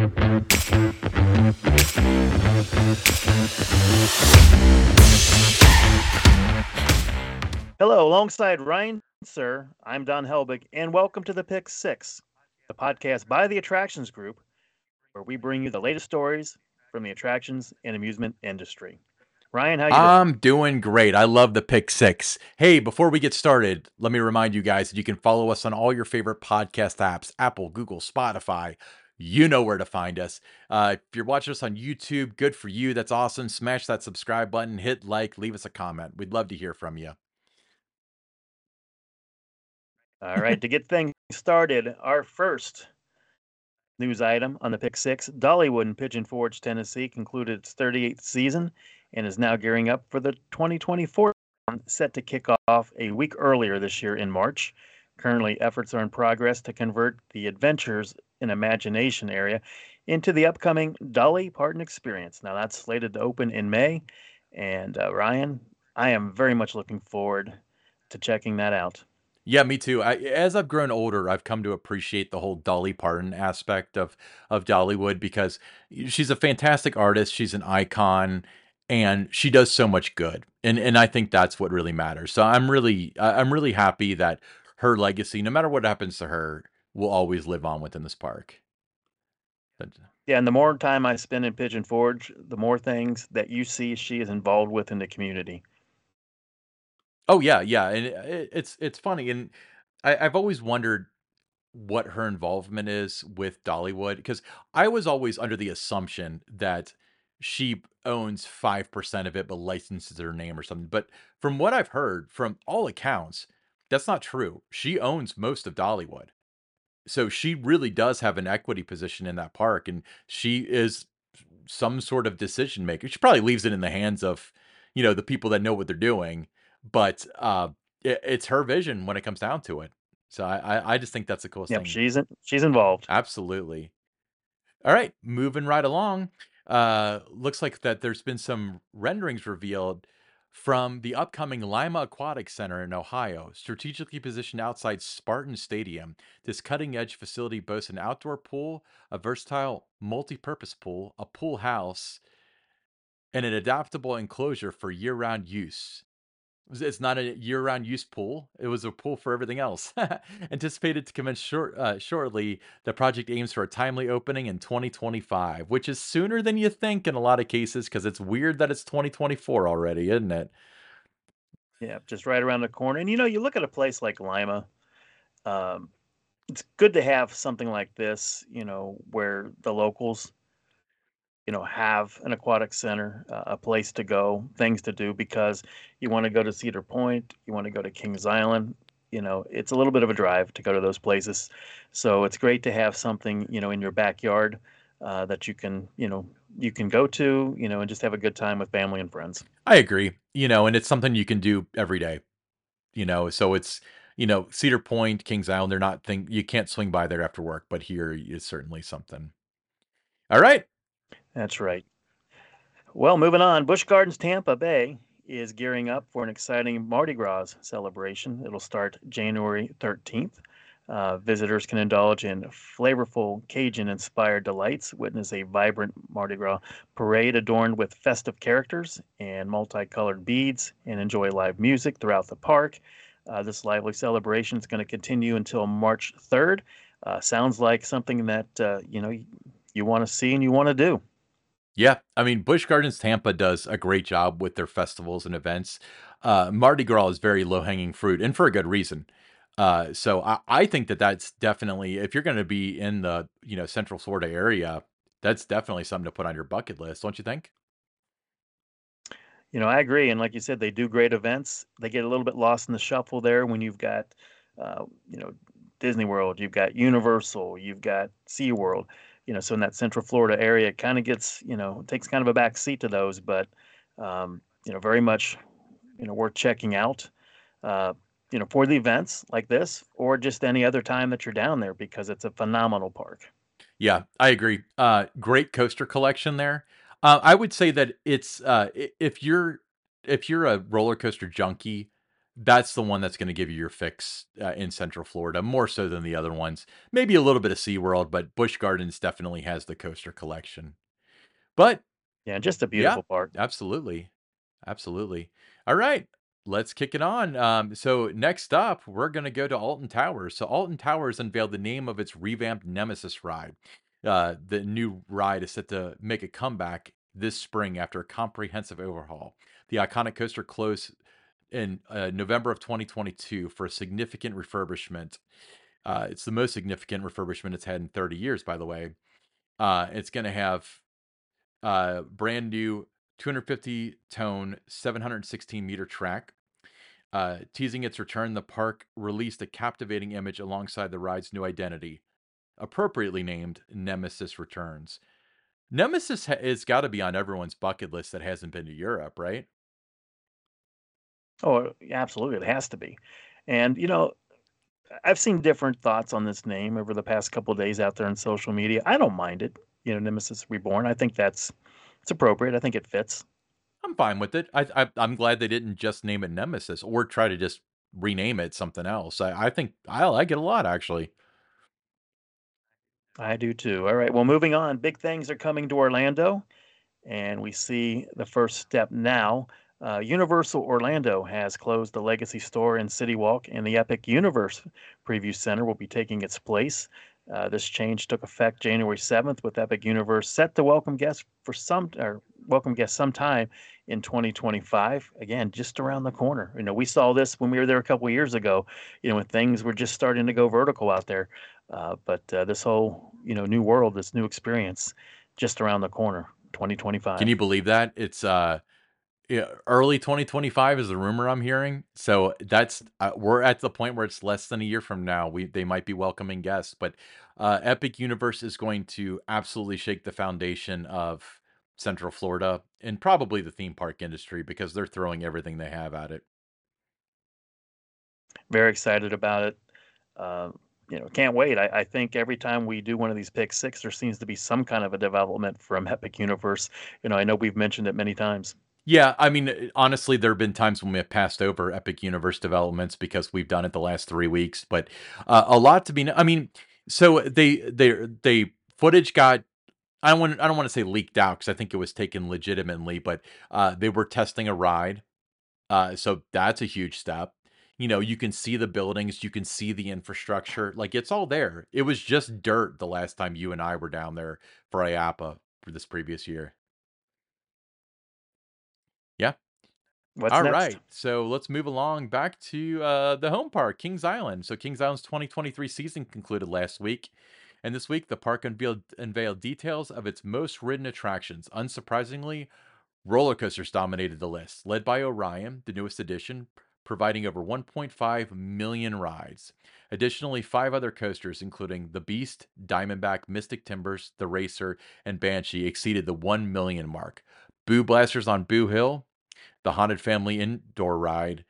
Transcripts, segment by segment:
Hello, alongside Ryan Sir, I'm Don Helbig, and welcome to the Pick Six, the podcast by the Attractions Group, where we bring you the latest stories from the attractions and amusement industry. Ryan, how you doing? I'm doing great. I love the pick six. Hey, before we get started, let me remind you guys that you can follow us on all your favorite podcast apps Apple, Google, Spotify. You know where to find us. Uh, if you're watching us on YouTube, good for you. That's awesome. Smash that subscribe button, hit like, leave us a comment. We'd love to hear from you. All right, to get things started, our first news item on the Pick Six Dollywood in Pigeon Forge, Tennessee concluded its 38th season and is now gearing up for the 2024 set to kick off a week earlier this year in March. Currently, efforts are in progress to convert the Adventures in Imagination area into the upcoming Dolly Parton experience. Now, that's slated to open in May. And uh, Ryan, I am very much looking forward to checking that out. Yeah, me too. I, as I've grown older, I've come to appreciate the whole Dolly Parton aspect of of Dollywood because she's a fantastic artist. She's an icon, and she does so much good and and i think that's what really matters so i'm really i'm really happy that her legacy no matter what happens to her will always live on within this park yeah and the more time i spend in pigeon forge the more things that you see she is involved with in the community oh yeah yeah and it, it's it's funny and I, i've always wondered what her involvement is with dollywood because i was always under the assumption that she owns 5% of it but licenses her name or something. But from what I've heard, from all accounts, that's not true. She owns most of Dollywood. So she really does have an equity position in that park and she is some sort of decision maker. She probably leaves it in the hands of, you know, the people that know what they're doing, but uh it, it's her vision when it comes down to it. So I I, just think that's the coolest yep, thing. she's in, she's involved. Absolutely. All right, moving right along uh, looks like that there's been some renderings revealed from the upcoming Lima Aquatic Center in Ohio, strategically positioned outside Spartan Stadium. This cutting edge facility boasts an outdoor pool, a versatile multi purpose pool, a pool house, and an adaptable enclosure for year round use. It's not a year-round use pool. It was a pool for everything else. Anticipated to commence short, uh, shortly, the project aims for a timely opening in 2025, which is sooner than you think in a lot of cases because it's weird that it's 2024 already, isn't it? Yeah, just right around the corner. And you know, you look at a place like Lima, um, it's good to have something like this, you know, where the locals you know have an aquatic center uh, a place to go things to do because you want to go to cedar point you want to go to kings island you know it's a little bit of a drive to go to those places. So it's great to have something you know in your backyard uh, that you can you know you can go to you know and just have a good time with family and friends. I agree you know and it's something you can do every day you know so it's you know cedar point kings island they're not thing you can't swing by there after work but here is certainly something. All right that's right. Well, moving on, Busch Gardens Tampa Bay is gearing up for an exciting Mardi Gras celebration. It'll start January 13th. Uh, visitors can indulge in flavorful Cajun inspired delights, witness a vibrant Mardi Gras parade adorned with festive characters and multicolored beads, and enjoy live music throughout the park. Uh, this lively celebration is going to continue until March 3rd. Uh, sounds like something that uh, you know you want to see and you want to do. Yeah, I mean, Busch Gardens Tampa does a great job with their festivals and events. Uh, Mardi Gras is very low hanging fruit, and for a good reason. Uh, so I, I think that that's definitely if you're going to be in the you know Central Florida area, that's definitely something to put on your bucket list, don't you think? You know, I agree, and like you said, they do great events. They get a little bit lost in the shuffle there when you've got, uh, you know, Disney World, you've got Universal, you've got SeaWorld you know, so in that Central Florida area, it kind of gets, you know, takes kind of a back seat to those, but, um, you know, very much, you know, worth checking out, uh, you know, for the events like this or just any other time that you're down there because it's a phenomenal park. Yeah, I agree. Uh, great coaster collection there. Uh, I would say that it's uh, if you're if you're a roller coaster junkie, that's the one that's gonna give you your fix, uh, in Central Florida, more so than the other ones. Maybe a little bit of SeaWorld, but Busch Gardens definitely has the coaster collection. But Yeah, just a yeah, beautiful park. absolutely. Absolutely. All right, let's kick it on. Um, so next up, we're gonna go to Alton Towers. So Alton Towers unveiled the name of its revamped Nemesis ride. Uh, the new ride is set to make a comeback this spring after a comprehensive overhaul. The iconic coaster closed in uh, November of 2022 for a significant refurbishment. Uh, it's the most significant refurbishment it's had in 30 years, by the way. Uh, it's going to have uh, brand new 250 tone, 716 meter track. Uh, teasing its return, the park released a captivating image alongside the ride's new identity, appropriately named Nemesis Returns. Nemesis ha- has got to be on everyone's bucket list that hasn't been to Europe, right? Oh, absolutely, it has to be. And, you know, I've seen different thoughts on this name over the past couple of days out there on social media. I don't mind it, you know, Nemesis Reborn. I think that's it's appropriate. I think it fits. I'm fine with it. I, I I'm glad they didn't just name it Nemesis or try to just rename it something else. I, I think I like it a lot actually. I do too. All right. Well, moving on. Big things are coming to Orlando, and we see the first step now. Uh, Universal Orlando has closed the Legacy Store in City Walk, and the Epic Universe Preview Center will be taking its place. Uh, this change took effect January 7th, with Epic Universe set to welcome guests for some or welcome guests sometime in 2025. Again, just around the corner. You know, we saw this when we were there a couple years ago. You know, when things were just starting to go vertical out there. Uh, but uh, this whole you know new world, this new experience, just around the corner, 2025. Can you believe that? It's uh yeah, early 2025 is the rumor I'm hearing. So that's uh, we're at the point where it's less than a year from now. We they might be welcoming guests, but uh, Epic Universe is going to absolutely shake the foundation of Central Florida and probably the theme park industry because they're throwing everything they have at it. Very excited about it. Uh, you know, can't wait. I, I think every time we do one of these pick six, there seems to be some kind of a development from Epic Universe. You know, I know we've mentioned it many times. Yeah, I mean, uh, honestly, there have been times when we have passed over Epic Universe developments because we've done it the last three weeks, but uh, a lot to be. I mean, so they they they footage got I don't want I don't want to say leaked out because I think it was taken legitimately, but uh, they were testing a ride, uh, so that's a huge step. You know, you can see the buildings, you can see the infrastructure, like it's all there. It was just dirt the last time you and I were down there for IAAPA for this previous year. Yeah. What's All next? right, so let's move along back to uh, the home park, Kings Island. So Kings Island's 2023 season concluded last week, and this week the park unveiled unveiled details of its most ridden attractions. Unsurprisingly, Roller coasters dominated the list, led by Orion, the newest addition, providing over 1.5 million rides. Additionally, five other coasters, including the Beast, Diamondback, Mystic Timbers, the Racer, and Banshee, exceeded the 1 million mark. Boo Blasters on Boo Hill, the Haunted Family Indoor Ride,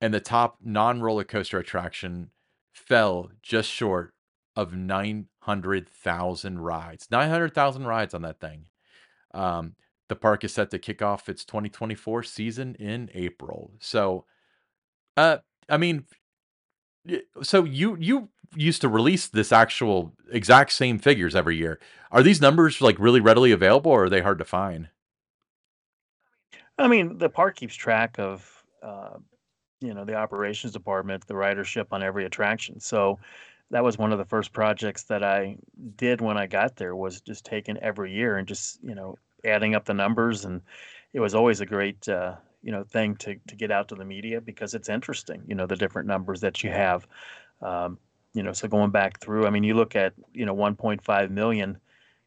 and the top non roller coaster attraction fell just short of 900,000 rides. 900,000 rides on that thing. Um, the park is set to kick off its 2024 season in April. So, uh, I mean, so you you used to release this actual exact same figures every year. Are these numbers like really readily available, or are they hard to find? I mean, the park keeps track of, uh, you know, the operations department, the ridership on every attraction. So that was one of the first projects that I did when I got there was just taking every year and just, you know, adding up the numbers. And it was always a great, uh, you know, thing to, to get out to the media because it's interesting, you know, the different numbers that you have. Um, you know, so going back through, I mean, you look at, you know, 1.5 million,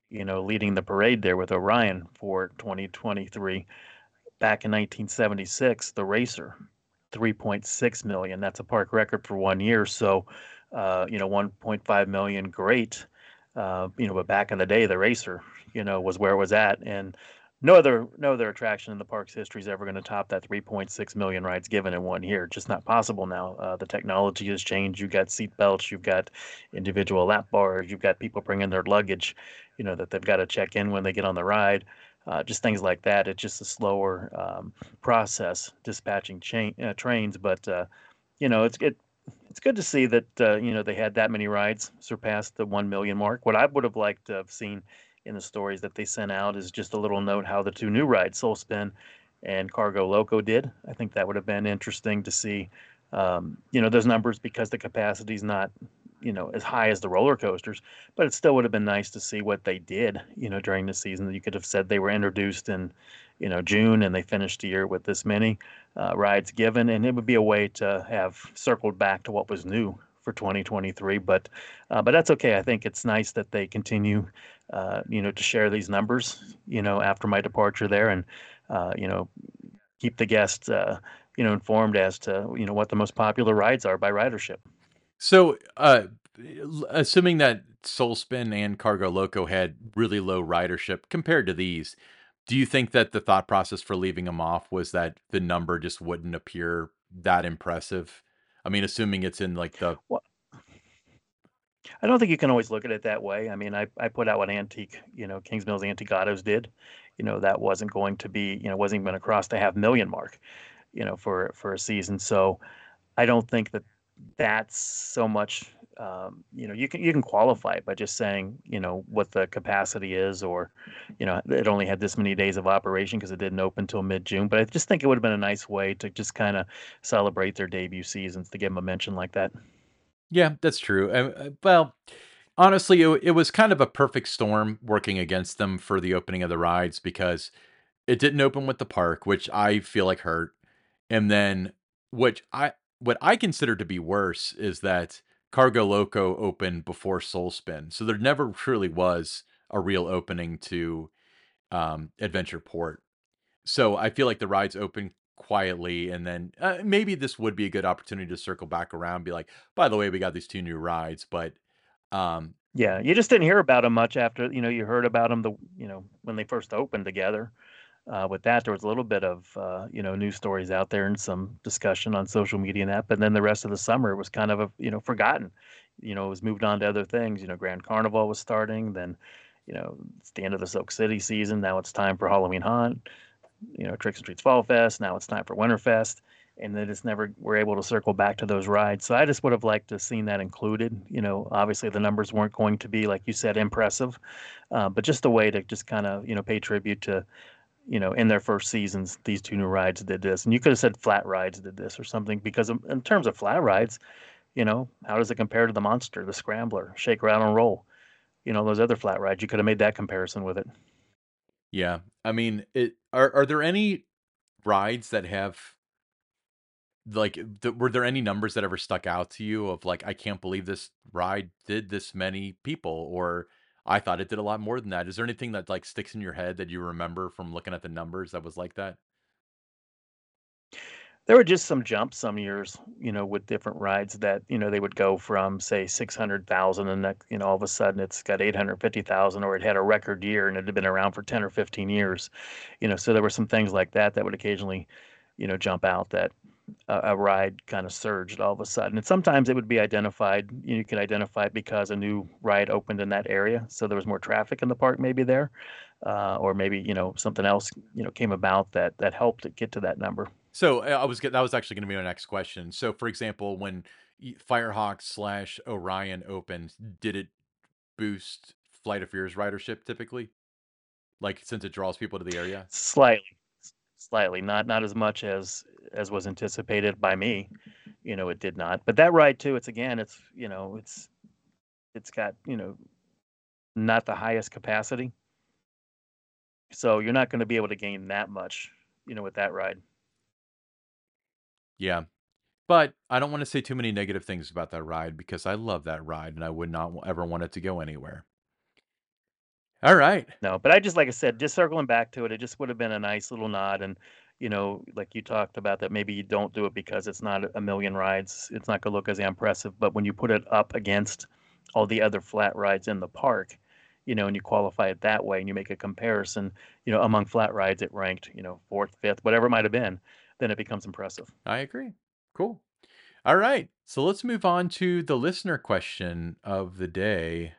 you know, leading the parade there with Orion for 2023 back in 1976, the Racer, 3.6 million. That's a park record for one year. So, uh, you know, 1.5 million, great. Uh, you know, but back in the day, the Racer, you know, was where it was at, and no other no other attraction in the park's history is ever going to top that 3.6 million rides given in one year. Just not possible now. Uh, the technology has changed. You've got seat belts, you've got individual lap bars, you've got people bringing their luggage, you know, that they've got to check in when they get on the ride uh, just things like that. It's just a slower um, process dispatching chain, uh, trains, but uh, you know, it's it, it's good to see that uh, you know they had that many rides surpass the one million mark. What I would have liked to have seen in the stories that they sent out is just a little note how the two new rides, Sol Spin and Cargo Loco, did. I think that would have been interesting to see. Um, you know those numbers because the capacity is not you know as high as the roller coasters, but it still would have been nice to see what they did. You know during the season, you could have said they were introduced in you know June and they finished the year with this many uh, rides given, and it would be a way to have circled back to what was new for 2023. But uh, but that's okay. I think it's nice that they continue, uh, you know, to share these numbers. You know, after my departure there, and uh, you know, keep the guests, uh, you know, informed as to you know what the most popular rides are by ridership. So, uh, assuming that Sol Spin and Cargo Loco had really low ridership compared to these, do you think that the thought process for leaving them off was that the number just wouldn't appear that impressive? I mean, assuming it's in like the Well, I don't think you can always look at it that way. I mean, I, I put out what Antique, you know, Kings Mills Antique did. You know, that wasn't going to be, you know, wasn't even going to cross the half million mark, you know, for for a season. So I don't think that that's so much um, you know you can you can qualify it by just saying you know what the capacity is or you know it only had this many days of operation because it didn't open until mid-june but i just think it would have been a nice way to just kind of celebrate their debut seasons to give them a mention like that Yeah, that's true. Uh, well, honestly, it, it was kind of a perfect storm working against them for the opening of the rides because it didn't open with the park, which I feel like hurt. And then which I what I consider to be worse is that Cargo Loco opened before Sol Spin. So there never truly was a real opening to um, Adventure Port. So I feel like the rides open quietly, and then uh, maybe this would be a good opportunity to circle back around, be like, by the way, we got these two new rides, but um, yeah you just didn't hear about them much after you know you heard about them the you know when they first opened together uh, with that, there was a little bit of uh, you know news stories out there and some discussion on social media and that. But then the rest of the summer it was kind of a, you know forgotten. You know, it was moved on to other things. You know, Grand Carnival was starting. Then, you know, it's the end of the Soak City season. Now it's time for Halloween Haunt. You know, Tricks and Treats Fall Fest. Now it's time for Winterfest. And then it's never we're able to circle back to those rides. So I just would have liked to have seen that included. You know, obviously the numbers weren't going to be like you said impressive, uh, but just a way to just kind of you know pay tribute to you know, in their first seasons, these two new rides did this, and you could have said flat rides did this or something because in terms of flat rides, you know, how does it compare to the Monster, the Scrambler, Shake, Rattle, and Roll? You know, those other flat rides, you could have made that comparison with it. yeah, I mean, it are are there any rides that have like th- were there any numbers that ever stuck out to you of like I can't believe this ride did this many people or I thought it did a lot more than that. Is there anything that like sticks in your head that you remember from looking at the numbers that was like that? There were just some jumps some years, you know, with different rides that, you know, they would go from say 600,000 and that, you know, all of a sudden it's got 850,000 or it had a record year and it had been around for 10 or 15 years. You know, so there were some things like that that would occasionally, you know, jump out that a, a ride kind of surged all of a sudden. And sometimes it would be identified, you could identify it because a new ride opened in that area. So there was more traffic in the park maybe there. Uh, or maybe, you know, something else, you know, came about that that helped it get to that number. So I was that was actually going to be my next question. So for example, when Firehawk slash Orion opened, did it boost Flight of Fear's ridership typically? Like since it draws people to the area? Slightly, slightly, not not as much as as was anticipated by me. You know, it did not. But that ride too, it's again, it's you know, it's it's got you know not the highest capacity, so you're not going to be able to gain that much. You know, with that ride. Yeah. But I don't want to say too many negative things about that ride because I love that ride and I would not ever want it to go anywhere. All right. No, but I just like I said, just circling back to it, it just would have been a nice little nod, and you know, like you talked about that maybe you don't do it because it's not a million rides, it's not going to look as impressive, but when you put it up against all the other flat rides in the park, you know, and you qualify it that way, and you make a comparison, you know, among flat rides, it ranked, you know, fourth, fifth, whatever it might have been, then it becomes impressive. I agree. Cool. All right. So let's move on to the listener question of the day.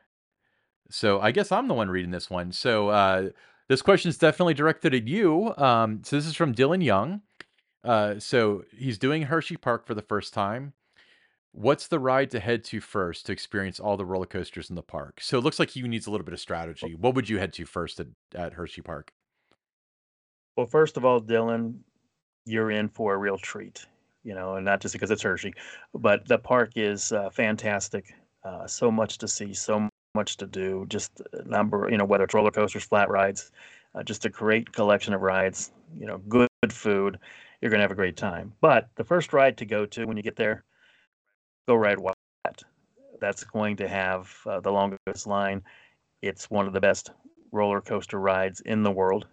So I guess I'm the one reading this one. So uh, This question is definitely directed at you. Um, so this is from Dylan Young. Uh, so he's doing Hershey Park for the first time. What's the ride to head to first to experience all the roller coasters in the park? So it looks like he needs a little bit of strategy. What would you head to first at, at Hershey Park? Well, first of all, Dylan, you're in for a real treat, you know, and not just because it's Hershey, but the park is uh, fantastic. Uh, so much to see, so much to do. Just number, you know, whether it's roller coasters, flat rides, uh, just a great collection of rides. You know, good food. You're going to have a great time. But the first ride to go to when you get there, go ride Wildcat. That's going to have uh, the longest line. It's one of the best roller coaster rides in the world.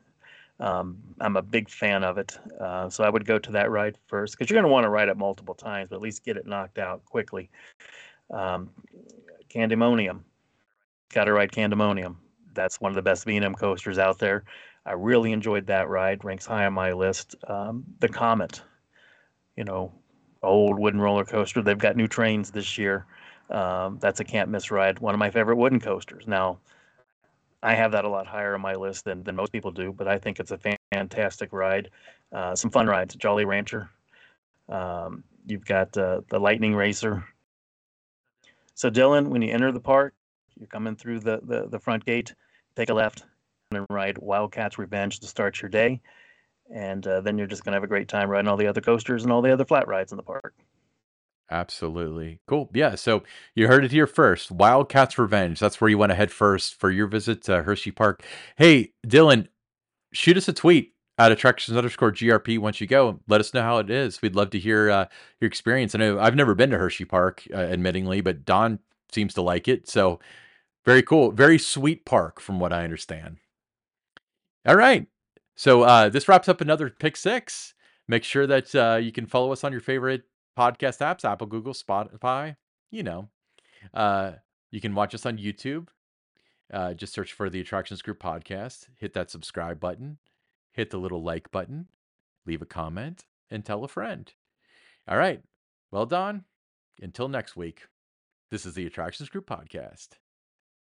Um, I'm a big fan of it. Uh, so I would go to that ride first because you're going to want to ride it multiple times, but at least get it knocked out quickly. Um, Candymonium, got to ride Candymonium. That's one of the best B&M coasters out there. I really enjoyed that ride. Ranks high on my list. Um, the Comet, you know, old wooden roller coaster. They've got new trains this year. Um, that's a can't miss ride. One of my favorite wooden coasters. Now, I have that a lot higher on my list than, than most people do, but I think it's a fantastic ride. Uh, some fun rides, Jolly Rancher. Um, you've got uh, the Lightning Racer. So Dylan, when you enter the park, you're coming through the, the, the front gate, take a left and ride Wildcat's Revenge to start your day. And uh, then you're just going to have a great time riding all the other coasters and all the other flat rides in the park. Absolutely. Cool. Yeah. So you heard it here first. Wildcats Revenge. That's where you want to head first for your visit to Hershey Park. Hey, Dylan, shoot us a tweet at attractions underscore GRP once you go. Let us know how it is. We'd love to hear uh, your experience. I know I've never been to Hershey Park, uh, admittingly, but Don seems to like it. So very cool. Very sweet park, from what I understand. All right. So uh, this wraps up another pick six. Make sure that uh, you can follow us on your favorite podcast apps Apple, Google, Spotify. You know, uh, you can watch us on YouTube. Uh, just search for the Attractions Group podcast, hit that subscribe button, hit the little like button, leave a comment, and tell a friend. All right. Well done. Until next week, this is the Attractions Group podcast.